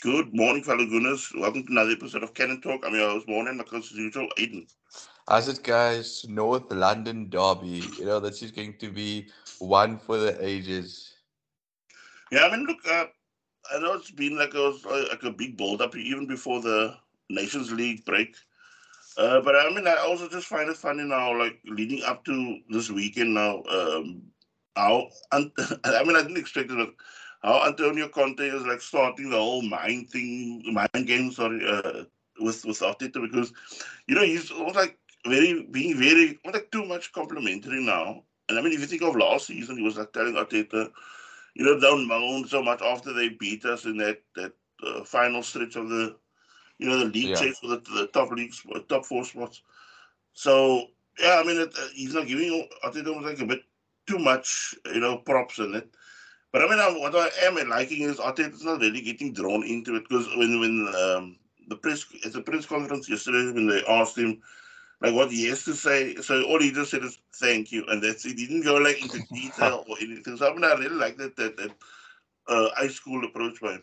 Good morning, fellow Gunners. Welcome to another episode of Cannon Talk. I'm your host, Morning, my co as usual, Aiden. As it guys, North London Derby. You know, this is going to be one for the ages. Yeah, I mean, look, uh, I know it's been like a, like a big build up even before the Nations League break. Uh, but I mean, I also just find it funny now, like leading up to this weekend now. Um, how I mean, I didn't expect it, but how Antonio Conte is like starting the whole mind thing, mind game, sorry, uh, with with Arteta because you know he's like very being very like too much complimentary now. And I mean, if you think of last season, he was like telling Arteta, you know, don't moan so much after they beat us in that that uh, final stretch of the, you know, the league yeah. chase for the, the top leagues, top four spots. So yeah, I mean, it, uh, he's not giving Arteta was like a bit too much, you know, props in it. But I mean, what I am liking is Arteta's not really getting drawn into it because when when um, the press at the press conference yesterday when they asked him like what he has to say, so all he just said is thank you, and that's it. He didn't go like into detail or anything. So I mean, I really like that that, that uh, high school approach by him.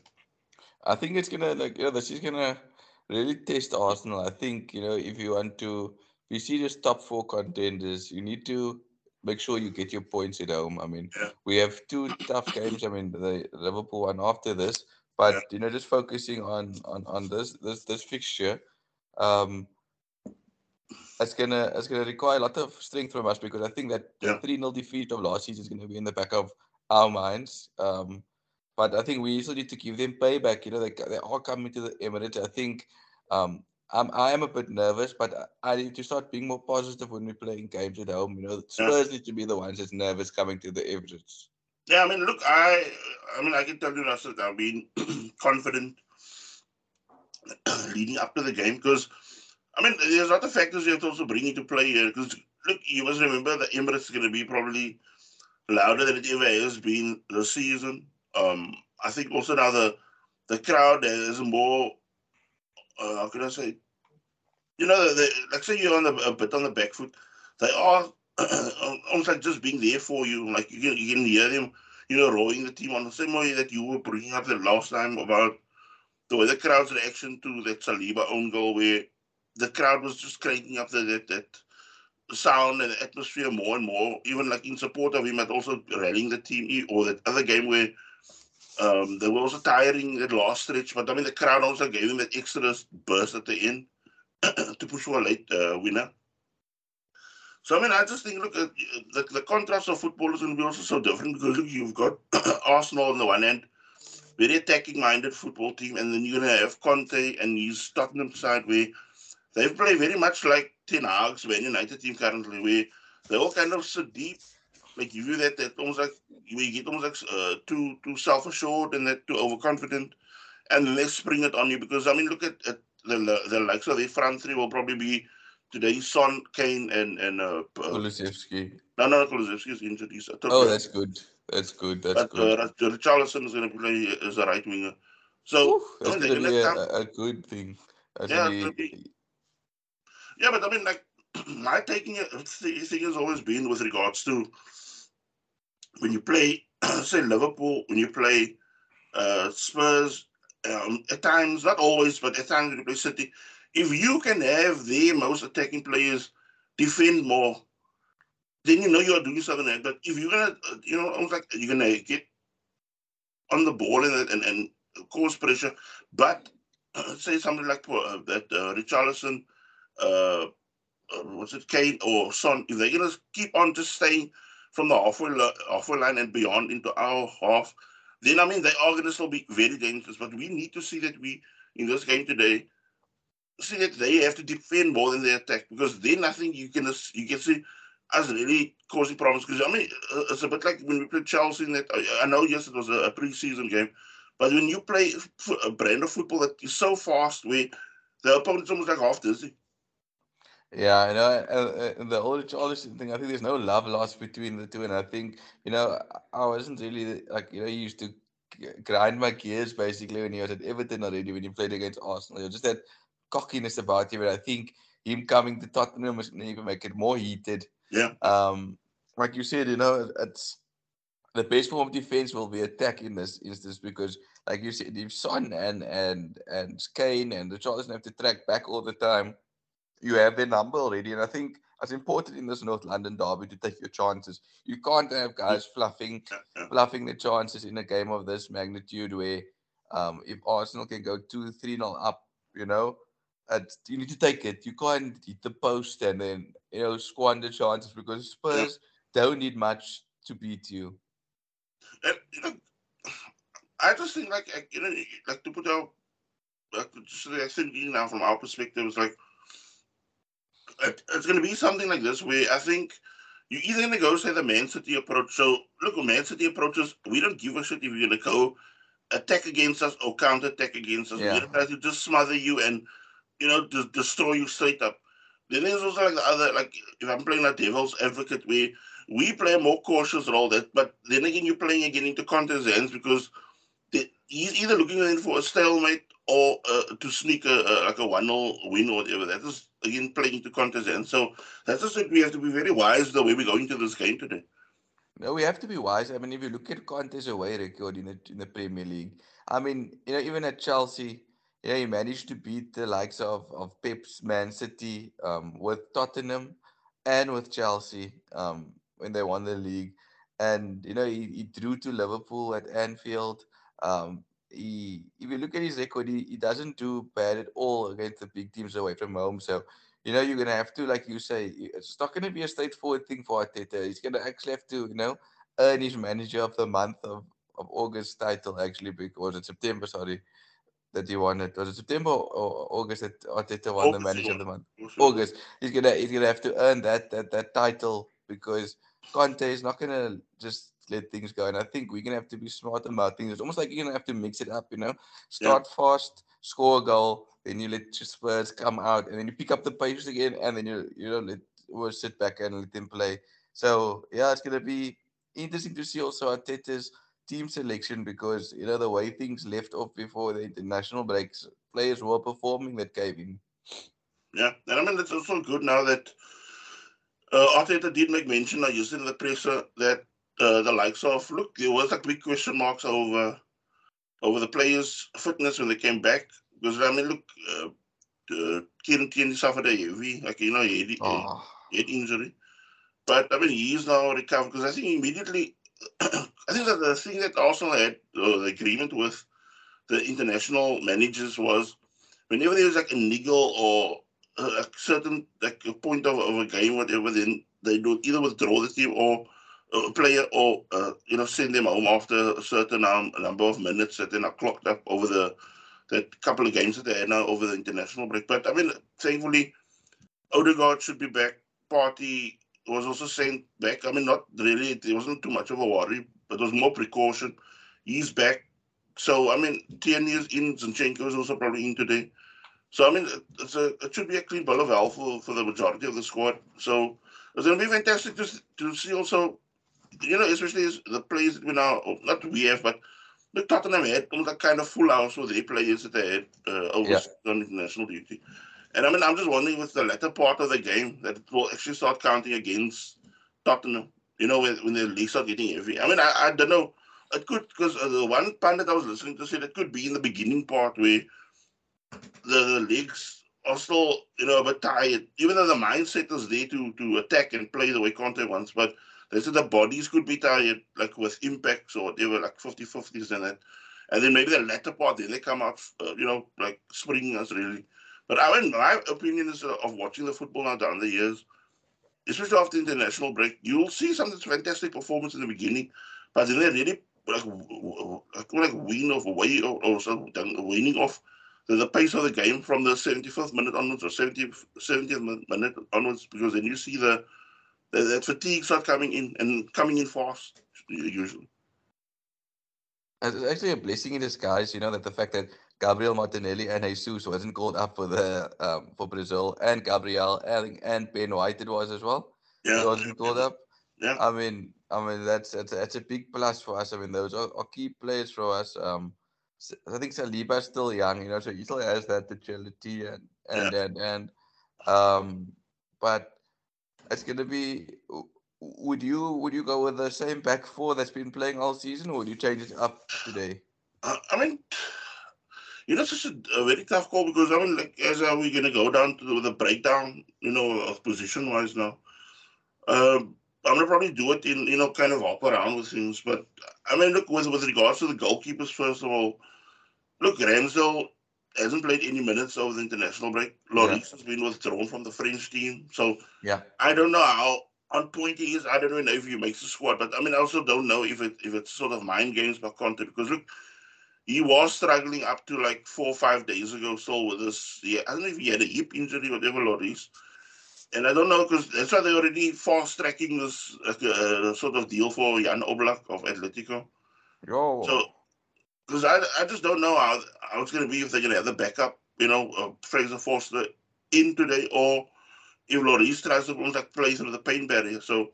I think it's gonna like you know this is gonna really test Arsenal. I think you know if you want to, if you see this top four contenders, you need to make sure you get your points at home. I mean, yeah. we have two tough games. I mean, the Liverpool one after this, but yeah. you know, just focusing on on on this this this fixture, um, it's gonna it's gonna require a lot of strength from us because I think that yeah. the three 0 defeat of last season is gonna be in the back of our minds. Um, but I think we still need to give them payback. You know, they they are coming to the Emirates. I think um, I'm, I am a bit nervous, but I need to start being more positive when we're playing games at home. You know, Spurs yeah. need to be the ones that's nervous coming to the Emirates. Yeah, I mean, look, I, I mean, I can tell you, Russell, I've been confident leading up to the game because, I mean, there's other factors you have to also bring into play here. Because look, you must remember the Emirates is going to be probably louder than it ever has been this season. Um, I think also now the the crowd is more uh, how can I say? You know, they, like say you're on the a bit on the back foot, they are almost like just being there for you. Like you can, you can hear them, you know, rowing the team on the same way that you were bringing up the last time about the way the crowd's reaction to that Saliba own goal, where the crowd was just cranking up the, that that sound and the atmosphere more and more, even like in support of him, and also rallying the team, or that other game where um, they were also tiring at last stretch, but I mean the crowd also gave him that extra burst at the end to push for a late uh, winner. So I mean, I just think look at the, the contrast of football is going to be also so different because look, you've got Arsenal on the one hand, very attacking-minded football team, and then you're going to have Conte and his Tottenham side where they play very much like Ten Hag's Man United team currently, where they all kind of sit deep like you view that that almost like you get almost like uh, too too self assured and that too overconfident, and then they spring it on you because I mean look at, at the, the likes of the front three will probably be today Son, Kane, and and uh, uh Kulusevski. No, no, Kulusevski is injured. He's oh, that's good. That's good. That's but, good. Uh, Richarlison is going to play as a right winger. So Oof, that's going to be a, a, good thing. That's yeah, be, yeah, but I mean, like my taking it thing has always been with regards to when you play, say Liverpool, when you play uh, Spurs, um, at times, not always, but at times when you play City, if you can have the most attacking players defend more, then you know you are doing something. But if you're gonna, uh, you know, almost like you're gonna get on the ball and and, and cause pressure, but uh, say something like uh, that uh, Richarlison, uh, uh, it, Kane or Son, if they're gonna keep on just staying from the halfway, halfway line and beyond into our half, then I mean they are still be very dangerous. But we need to see that we in this game today see that they have to defend more than they attack because then I think you can you can see us really causing problems. Because I mean uh, it's a bit like when we played Chelsea. In that I know yes it was a, a pre-season game, but when you play a brand of football that is so fast, where the opponent's almost like half dizzy. Yeah, I know. Uh, the old Richarlison thing, I think there's no love lost between the two, and I think you know I wasn't really like you know you used to grind my gears basically when he was at Everton already when he played against Arsenal. You just that cockiness about him, and I think him coming to Tottenham was gonna even make it more heated. Yeah. Um, like you said, you know, it's the best form of defense will be attack in this instance because, like you said, if Son and and and Kane and the Richarlison have to track back all the time, you have their number already. And I think it's important in this North London derby to take your chances. You can't have guys fluffing fluffing the chances in a game of this magnitude where um, if Arsenal can go two, three nil up, you know, you need to take it. You can't hit the post and then you know squander chances because Spurs don't need much to beat you. And you know, I just think like you know, like to put out, like just I think now from our perspective, it's like it's going to be something like this where I think you're either going to go say the Man City approach. So look, Man City approaches, we don't give a shit if you're going to go attack against us or counter attack against us. Yeah. We're going to just smother you and you know just destroy you straight up. Then there's also like the other, like if I'm playing a devil's advocate, where we play a more cautious role. That, but then again, you're playing again into Conte's hands because he's either looking in for a stalemate or uh, to sneak a, a like a one 0 win or whatever. That is again playing into Conte's hands. So that's just it. We have to be very wise the way we go into this game today. No, we have to be wise. I mean, if you look at Conte's away record in the in the Premier League, I mean, you know, even at Chelsea, you know, he managed to beat the likes of of Pep's Man City, um, with Tottenham, and with Chelsea, um, when they won the league, and you know, he, he drew to Liverpool at Anfield. Um, he, if you look at his record, he, he doesn't do bad at all against the big teams away from home. So, you know, you're going to have to, like you say, it's not going to be a straightforward thing for Arteta. He's going to actually have to, you know, earn his manager of the month of, of August title, actually, because it's September, sorry, that he won it. Was it September or August that Arteta won August, the manager of the month? August. He's gonna he's gonna have to earn that that that title because Conte is not gonna just let things go. And I think we're gonna have to be smart about things. It's almost like you're gonna have to mix it up, you know. Start yeah. fast, score a goal, then you let your Spurs come out, and then you pick up the pace again, and then you you know let or sit back and let them play. So yeah, it's gonna be interesting to see also Arteta's team selection because you know the way things left off before the international breaks, players were performing that came in. Yeah, and I mean it's also good now that uh, Arteta did make mention, I used in the presser, that uh, the likes of look, there was like big question marks over over the players' fitness when they came back. Because I mean, look, uh, uh, Kieran Tierney suffered a heavy, like you know, head, oh. head injury, but I mean, he's now recovered. Because I think immediately, I think that the thing that Arsenal had uh, the agreement with the international managers was whenever there was like a niggle or a certain like a point of, of a game, whatever, then they do either withdraw the team or player or uh, you know send them home after a certain um, number of minutes that they're not clocked up over the that couple of games that they had now over the international break. But I mean, thankfully, Odegaard should be back. Partey was also sent back. I mean, not really. It wasn't too much of a worry, but it was more precaution. He's back. So I mean, Tierney is in. Zinchenko is also probably in today. So I mean, a it should be a clean bill of health for, for the majority of the squad. So it's going to be fantastic to to see also you know, especially the players that we now, not we have, but the Tottenham had almost a kind of full house with their players that they had uh, over yeah. on international duty. And I mean, I'm just wondering with the latter part of the game that it will actually start counting against Tottenham, you know, when, when the leagues start getting heavy. I mean, I, I don't know. It could, because uh, the one pundit I was listening to said it could be in the beginning part where the, the leagues are still, you know, a bit tired, even though the mindset is there to, to attack and play the way Conte wants. But they said the bodies could be tired, like with impacts or whatever, like 50 50s and that. And then maybe the latter part, then they come out, uh, you know, like springing us really. But I mean, my opinion is uh, of watching the football now down the years, especially after international break, you'll see some fantastic performance in the beginning, but then they really like like, wean off away or, or so weaning off the, pace of the game from the 75th minute onwards or 70th, 70th minute onwards because then you see the that fatigue start coming in and coming in fast usually. It's actually a blessing in disguise, you know, that the fact that Gabriel Martinelli and Jesus wasn't called up for the um, for Brazil, and Gabriel and, and Ben White it was as well. Yeah, he wasn't called up. Yeah, I mean, I mean that's that's, that's a big plus for us. I mean, those are, are key players for us. Um, I think Saliba's still young, you know, so he still has that agility and and yeah. and, and um, but it's going to be would you would you go with the same back four that's been playing all season, or would you change it up today? I, I mean, you know, it's just a, a, very tough call because I mean, like, as are we going to go down to the, the breakdown, you know, of position wise now? Um, I'm gonna probably do it in, you know, kind of hop around with things. But I mean, look, with with regards to the goalkeepers, first of all, look, Ramsdale hasn't played any minutes over the international break. Lloris yeah. has been withdrawn from the French team, so yeah, I don't know how on point he is. I don't even know if he makes the squad, but I mean, I also don't know if it if it's sort of mind games by Conte because look, he was struggling up to like four or five days ago. So with this, yeah, I don't know if he had a hip injury, or whatever Lloris. And I don't know because that's why they're already fast tracking this uh, sort of deal for Jan Oblak of Atletico. Yo. So because I, I just don't know how, how it's going to be if they're going to have the backup, you know, uh, Fraser Forster in today or if Lloris tries to like play through the pain barrier. So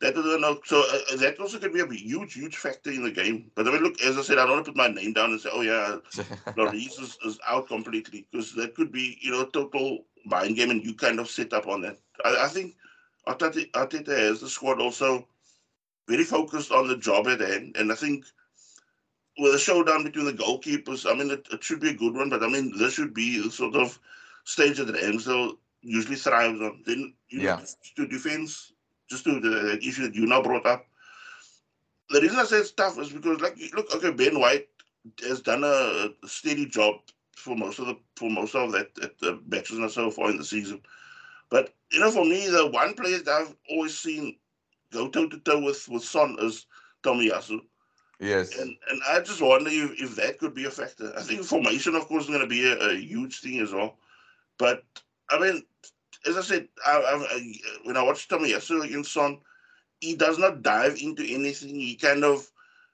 that I don't know. So uh, uh that also could be a huge, huge factor in the game. But I mean, look, as I said, I don't want to put my name down and say, oh yeah, Lloris is, is out completely because that could be, you know, total mind game and you kind of set up on that. I, I think Arteta, Arteta has the squad also very focused on the job at hand, and I think with a showdown between the goalkeepers, I mean, it, it, should be a good one, but I mean, this should be the sort of stage that Ramsdale usually thrives on. Then, you yeah. know, to defense, just to the issue that you now brought up. The reason I say it's tough is because, like, look, okay, Ben White has done a, a steady job for most of the for most of that at the matches and so far in the season. But you know, for me, the one player that I've always seen go toe to toe with with Son is Tomiyasu. Yes. And and I just wonder if, if that could be a factor. I think formation, of course, is going to be a, a, huge thing as well. But I mean, as I said, I, I, when I watched Tomiyasu against Son, he does not dive into anything. He kind of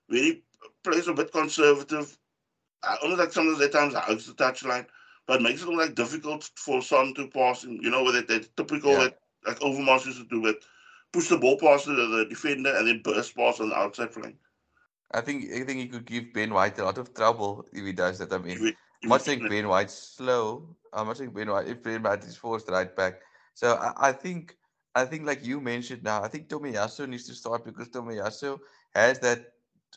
really plays a bit conservative. I almost like sometimes at times hugs the touchline, but makes it look like difficult for Son to pass. You know, with that, that typical yeah. that like Overmars used to do, but push the ball past the, the defender and then burst pass on the outside flank. I think I think he could give Ben White a lot of trouble if he does that. I mean, I'm not saying Ben White's slow. I'm not saying Ben White if Ben White is forced right back. So I, I think I think like you mentioned now, I think Tomiyasu needs to start because Tomiyasu has that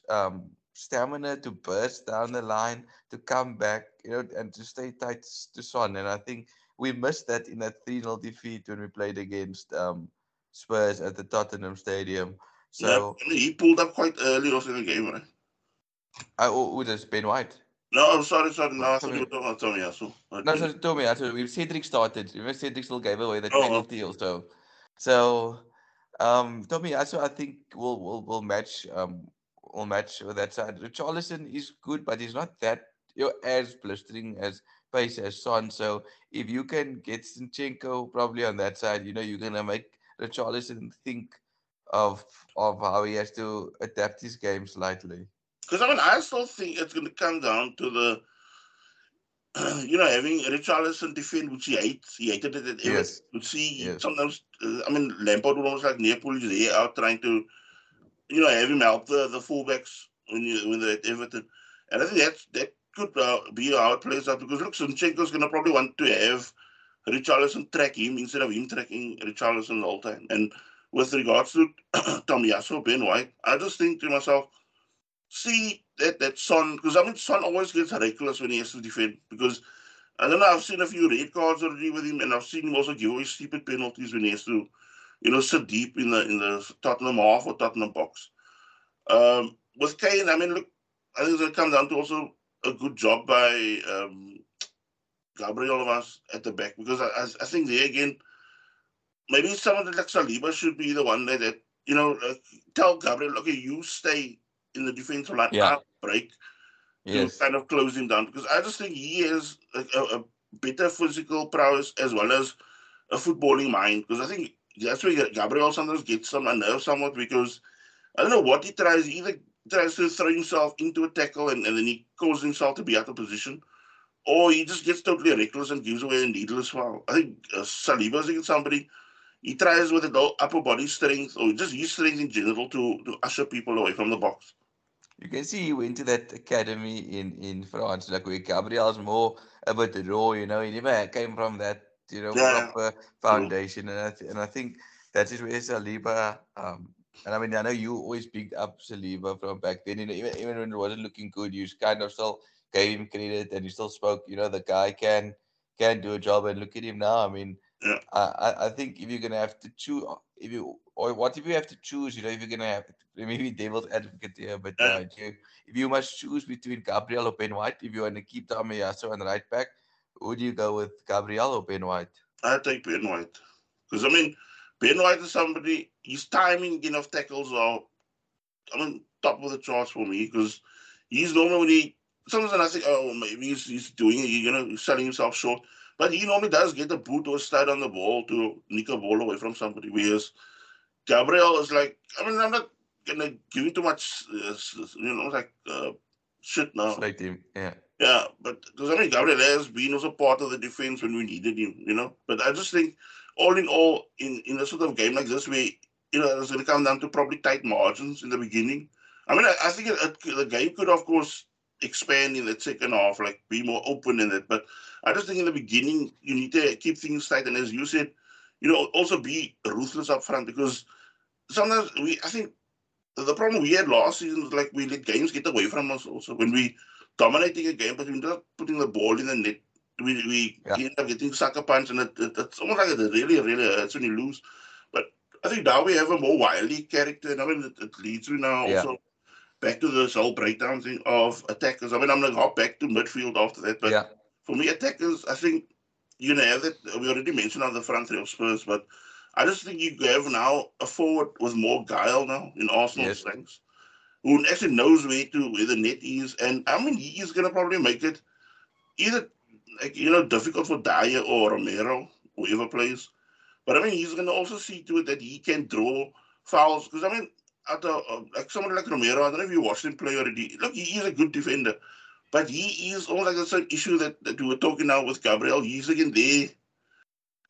um, stamina to burst down the line, to come back, you know, and to stay tight to Son. And I think we missed that in that 3 0 defeat when we played against um, Spurs at the Tottenham Stadium. So yeah, he pulled up quite early also in the game, right? I oh, oh that's Ben White. No, I'm sorry, sorry. No, I thought you were talking about Tomiyasu. No, sorry, Tomiyasu. We Cedric started. Remember, Cedric still gave away the oh, penalty also. So, um, Tomiyasu, I think we'll will will match um will match with that side. Richarlison is good, but he's not that you know, as blistering as pace as Son. So if you can get Zinchenko probably on that side, you know you're gonna make Richarlison think of of how he has to adapt his game slightly. Because I mean, I still think it's going to come down to the, you know, having Richarlison defend, which he hates. He hated it at yes. You see, yes. sometimes, uh, I mean, Lampard would almost like near pull his out trying to, you know, have him help the, the fullbacks when you when they're at Everton. And I think that's, that could uh, be how it plays out because look, Zinchenko's going to probably want to have Richarlison track him instead of him tracking Richarlison the whole time. And with regards to Tomiyasu, Ben White, I just think to myself, see that that Son, because I mean Son always gets reckless when he has to defend because I don't know, I've seen a few red cards already with him, and I've seen him also give away stupid penalties when he has to, you know, sit deep in the in the Tottenham half or Tottenham box. Um, with Kane, I mean, look, I think it comes down to also a good job by um, Gabriel of us at the back because I, I, I think there again maybe someone like Saliba should be the one that, that you know, uh, tell Gabriel, okay, you stay in the defensive line, yeah. break yes. kind of close him down because I just think he has a, a, a better physical prowess as well as a footballing mind because I think that's where Gabriel sometimes gets some unnerved somewhat because I don't know what he tries. He either tries to throw himself into a tackle and, and then he causes himself to be out of position, or he just gets totally reckless and gives away a needless foul. I think uh, Saliba is somebody he tries with the upper body strength or just use strength in general to, to usher people away from the box. You can see he went to that academy in, in France, like where Gabriel's more a bit raw, you know, and he never came from that, you know, yeah. proper foundation. And I, th- and I think that is where Saliba. Um, and I mean, I know you always picked up Saliba from back then. You know, even even when it wasn't looking good, you kind of still gave him credit, and you still spoke. You know, the guy can can do a job, and look at him now. I mean, Yeah. I I think if you're gonna have to choose, if you or what if you have to choose? You know, if you're gonna have maybe devil's advocate here, but Yeah. uh, if you if you must choose between Gabriel or Ben White, if you want to keep Tomiyasu on the right back, would you go with Gabriel or Ben White? I take Ben White because I mean Ben White is somebody. His timing in of tackles are, I mean, top of the charts for me because he's normally when he sometimes I think oh maybe he's, he's doing it, you know, he's selling himself short, but he normally does get a boot or a stud on the ball to nick a ball away from somebody. Whereas Gabriel is like, I mean, I'm not gonna give you too much, uh, you know, like uh, shit now. Straight team, yeah. Yeah, but because I mean, Gabriel has been also part of the defense when we needed him, you know. But I just think, all in all, in in a sort of game like this, we, you know, it's going to come down to probably tight margins in the beginning. I mean, I, I think it, it, the game could, of course, expand in the second half, like be more open in it. But I just think in the beginning, you need to keep things tight, and as you said, you know, also be ruthless up front because sometimes we, I think, the problem we had last season was like we let games get away from us. Also, when we dominating a game, but we're not putting the ball in the net. We, we Yeah. end up getting sucker punch, and it, it, it's almost like it really, really hurts when you lose. But I think now we have a more wily character, and I mean, it, it leads me now Yeah. also back to this whole breakdown thing of attackers. I mean, I'm going to hop back to midfield after that, but yeah, for me, attackers, I think to have that. We already mentioned on the front three of Spurs, but I just think you have now a forward with more guile now in Arsenal's Yes. strengths who actually knows where to where the net is, and I mean he is going to probably make it either like you know difficult for Dier or Romero, whoever plays. But I mean he's going to also see to it that he can draw fouls because I mean. At a, uh, like someone like Romero, I don't know if you watched him play already. Look, he is a good defender, but he is almost like the same issue that, that we were talking now with Gabriel. He's again there,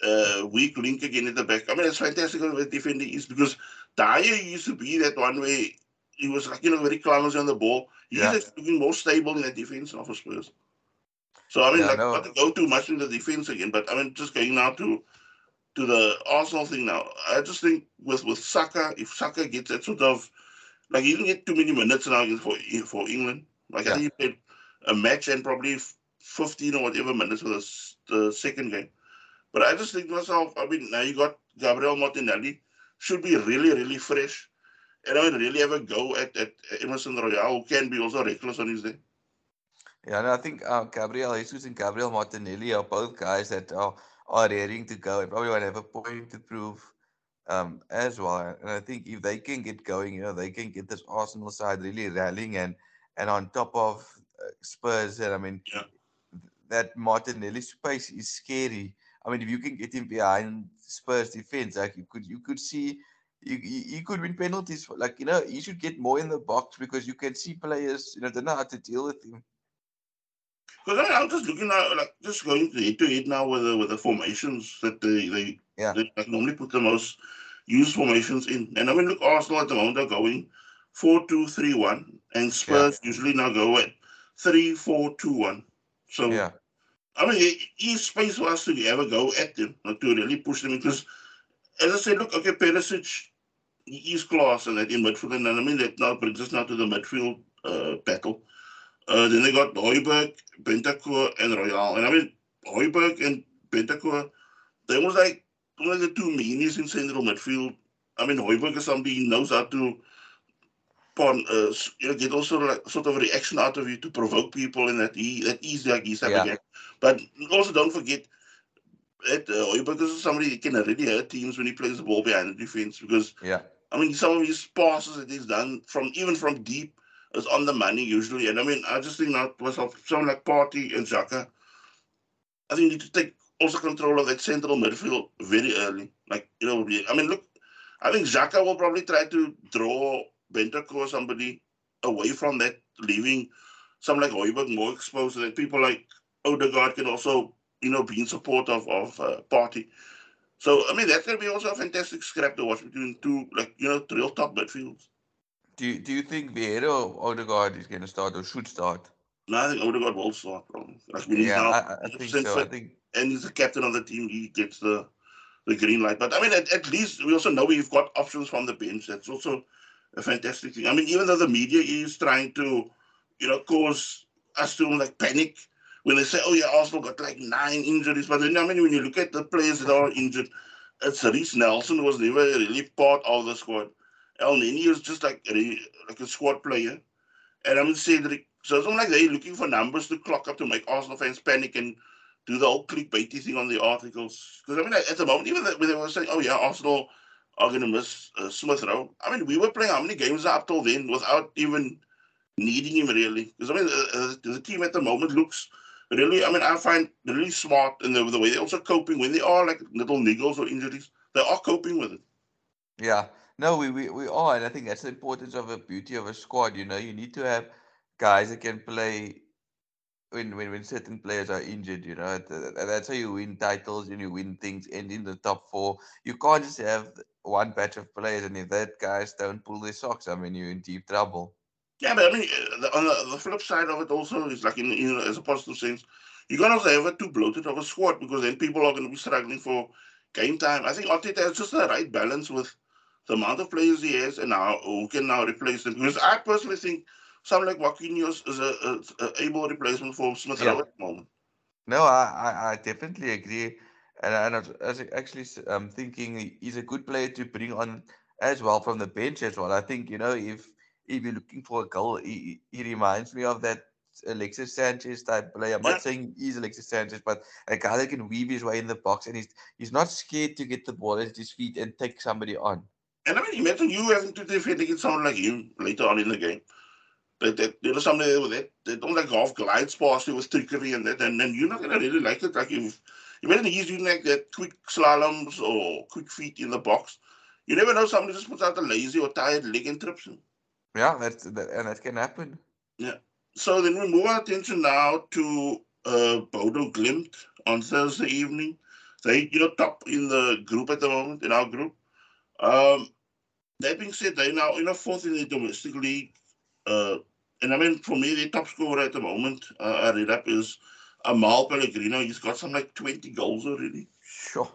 uh, weak link again at the back. I mean, it's fantastic what the defender is because Dier used to be that one way. he was like, you know, very clumsy on the ball. He's Yeah. looking more stable in the defense now for Spurs. So I mean, Yeah, like, no. not to go too much in the defense again, but I mean, just going now to to the Arsenal thing now. I just think with with Saka, if Saka gets that sort of like he didn't get too many minutes now for for England. Like I think he played a match and probably fifteen or whatever minutes for the, the second game. But I just think to myself, I mean, now you got Gabriel Martinelli, should be really, really fresh. And I would really have a go at, at Emerson Royal, who can be also reckless on his day. Yeah, and I think uh, Gabriel Jesus and Gabriel Martinelli are both guys that are, are raring to go and probably want to have a point to prove um, as well. And I think if they can get going, you know, they can get this Arsenal side really rallying and and on top of uh, Spurs. And I mean, Yeah. that Martinelli space is scary. I mean, if you can get him behind Spurs defense, like you could you could see. You, could win penalties. For, like you know, you should get more in the box because you can see players. You know, they don't know how to deal with him. Because I mean, I'm just looking at like just going head to head now with the with the formations that they they, Yeah. they like, normally put the most used formations in. And I mean, look, Arsenal at the moment are going four two three one, and Spurs usually now go at three four two one. So Yeah. I mean, there is space for us to ever go at them, not to really push them because, as I said, look, okay, Perisic, is class and that in midfield, and I mean that now brings us now to the midfield uh, battle. Uh, then they got Hojbjerg, Bentancur, and Royal, and I mean Hojbjerg and Bentancur, they was like one of the two meanies in central midfield. I mean, Hojbjerg is somebody who knows how to. Uh, you know, get also like sort of reaction out of you to provoke people, and that he that is like his type Yeah. But also don't forget that uh, Hojbjerg is somebody that can really hurt teams when he plays the ball behind the defense because Yeah. I mean some of his passes that he's done from even from deep is on the money usually. And I mean I just think to myself someone like Partey and Xhaka, I think you need to take also control of that central midfield very early. Like you know, I mean look, I think Xhaka will probably try to draw Bentancur or somebody away from that, leaving someone like Hojbjerg more exposed that people like Odegaard can also, you know, be in support of, of uh, Partey. So, I mean, that's to be also a fantastic scrap to watch between two, like, you know, real top midfields. Do you, do you think Vieira or Odegaard is going to start or should start? No, I think Odegaard will start, bro. I mean, Yeah, now I, I- think 100% so. I think and he's the captain of the team. He gets the the green light. But I mean, at, at least we also know we've got options from the bench. That's also a fantastic thing. I mean, even though the media is trying to, you know, cause us to like panic when they say, "Oh yeah, Arsenal got like nine injuries," but then I mean, when you look at the players that are injured, it's Reiss Nelson was never really part of the squad. Elneny is just like a, like a squad player, and I mean Cedric. So it's not like they're looking for numbers to clock up to make Arsenal fans panic and do the whole clickbaity thing on the articles. Because I mean, at the moment, even when they were saying, "Oh yeah, Arsenal are going to miss uh, Smith Rowe," I mean, we were playing how many games up till then without even needing him really. Because I mean, uh, uh, the team at the moment looks really. I mean, I find really smart in the, the way they're also coping when they are like little niggles or injuries. They are coping with it. Yeah. No, we, we, we are, and I think that's the importance of a beauty of a squad. You know, you need to have guys that can play when when, when certain players are injured, you know, that's how you win titles and you win things and in the top four. You can't just have one batch of players and if that guys don't pull their socks, I mean, you're in deep trouble. Yeah, but I mean, uh, on the, the flip side of it also is like in, in as a positive sense, you can't also have a too bloated of a squad because then people are to be struggling for game time. I think Arteta has just the right balance with the amount of players he has and now who can now replace them. Because I personally think someone like Marquinhos is a, a, a able replacement for Smith yeah. at the moment. No, I, I, I definitely agree. And, and I was actually um, thinking he's a good player to bring on as well from the bench as well. I think, you know, if if you're looking for a goal, he, he reminds me of that Alexis Sanchez type player. I'm not saying he's Alexis Sanchez, but a guy that can weave his way in the box and he's he's not scared to get the ball at his feet and take somebody on. And I mean, imagine you having to defend against someone like him later on in the game that, that you know somebody with that they don't like golf glides past you with trickery and that, and then you're not gonna really like it. Like if imagine he's doing like that quick slaloms or quick feet in the box. You never know somebody just puts out a lazy or tired leg and trips him. Yeah, that's that, and that can happen. Yeah. So then we move our attention now to uh, Bodo Glimt on Thursday evening. They, you know, top in the group at the moment in our group. Um, that being said, they're now in a fourth in the domestic league. Uh, and I mean, for me, the top scorer at the moment, uh, I read up, is Amahl Pellegrino. He's got some like 20 goals already. Sure.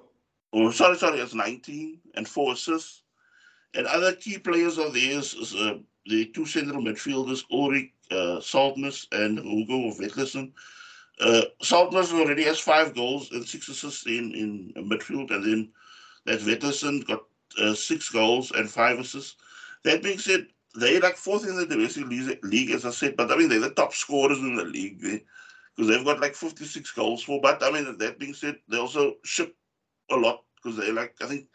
Oh, sorry, sorry, it's 19 and four assists. And other key players of theirs is uh, the two central midfielders, Ulrik uh, Saltnes and Hugo Vetlesen. Uh, Saltnes already has five goals and six assists in, in midfield. And then that Vetlesen got uh, six goals and five assists. That being said, they're like fourth in the domestic league, as I said, but I mean, they're the top scorers in the league because they've got like 56 goals for. But I mean, that being said, they also ship a lot because they're like, I think,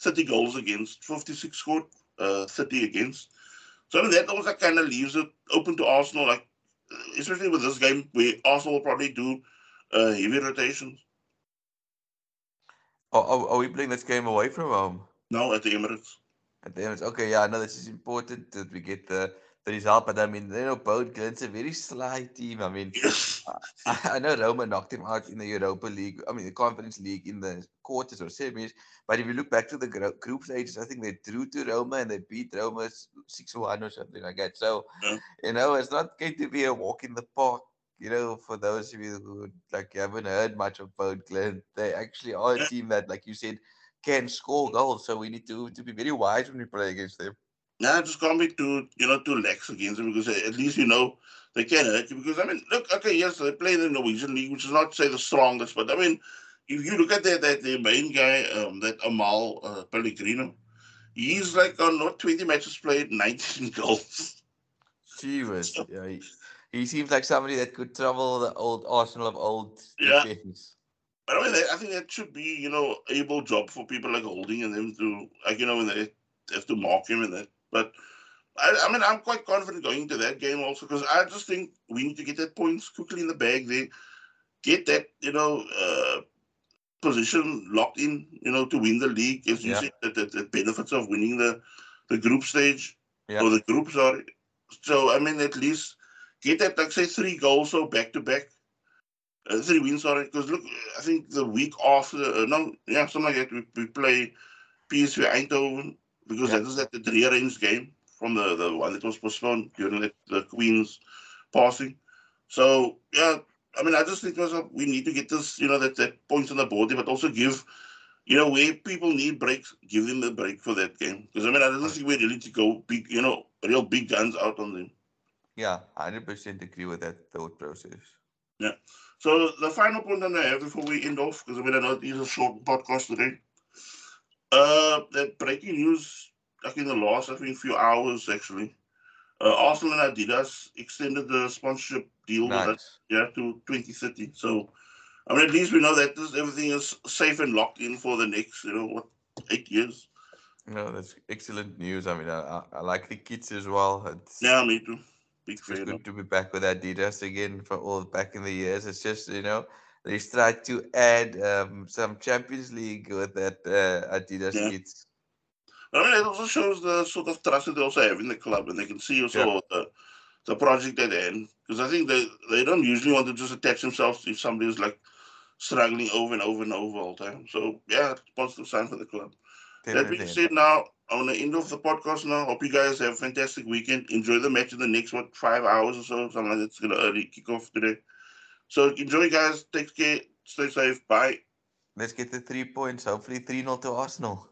30 goals against, 56 scored, uh, 30 against. So I mean, that also kind of leaves it open to Arsenal, like, especially with this game where Arsenal will probably do uh, heavy rotations. Are, are, we playing this game away from home? No, at the Emirates. At the end, okay, yeah, I know this is important that we get the, the result, but I mean, you know, Bodo Glimt's a very sly team. I mean, I, I, know Roma knocked him out in the Europa League, I mean, the Conference League in the quarters or semis, but if you look back to the group stages, I think they drew to Roma and they beat Roma 6 1 or something like that. So, yeah. you know, it's not going to be a walk in the park you know, for those of you who like you haven't heard much of Bodo Glimt, they actually are a team that, like you said, can score goals. So we need to to be very wise when we play against them. Nah, just can't be too you know too lax against them because at least you know they can hurt you. Because I mean, look, okay, yes, they play in the Norwegian league, which is not say the strongest, but I mean, if you look at that that the main guy, um, that Amahl uh, Pellegrino, he's like on not twenty matches played, nineteen goals. Jesus, yeah. He, he seems like somebody that could trouble the old Arsenal of old yeah. defense. But I mean, I think that should be, you know, able job for people like Holding and them to, like, you know, when they have to mark him and that. But I, I mean, I'm quite confident going into that game also because I just think we need to get that points quickly in the bag there, get that, you know, uh, position locked in, you know, to win the league. As you yeah. said, the, the, the, benefits of winning the, the group stage yeah. or the group, sorry. So, I mean, at least get that, like, say, three goals so back to back uh, three wins sorry. Because look, I think the week after, uh, no, yeah, something like that, we, we play PSV Eindhoven because yeah. that is at the rearranged game from the, the one that was postponed during the, the Queen's passing. So, yeah, I mean, I just think myself, we need to get this, you know, that, that points on the board, but also give you know, where people need breaks, give them a break for that game. Because I mean, I don't think we're ready to go big, you know, real big guns out on them. Yeah, hundred percent agree with that thought process. Yeah. So the final point that I have before we end off, because I mean, I know these are short podcast today. Uh, that breaking news, like in the last, I think, few hours actually. Uh, Arsenal and Adidas extended the sponsorship deal Nice. with us, yeah, to 2030. So, I mean, at least we know that this, everything is safe and locked in for the next, you know, what, eight years. No, that's excellent news. I mean, I, I, I like the kits as well. It's, Yeah, me too. Big it's fan. good to be back with Adidas again for all back in the years. It's just you know they tried to add um, some Champions League with that uh, Adidas Yeah. kits. I mean, it also shows the sort of trust that they also have in the club, and they can see also the, the project at end. Because I think they, they don't usually want to just attach themselves if somebody is like struggling over and over and over all the time. So, yeah, it's a positive sign for the club. That being said, now, on the end of the podcast now, hope you guys have a fantastic weekend. Enjoy the match in the next, what, five hours or so, something like that's going to early kick off today. So, enjoy, guys. Take care. Stay safe. Bye. Let's get the three points. Hopefully, 3 0 to Arsenal.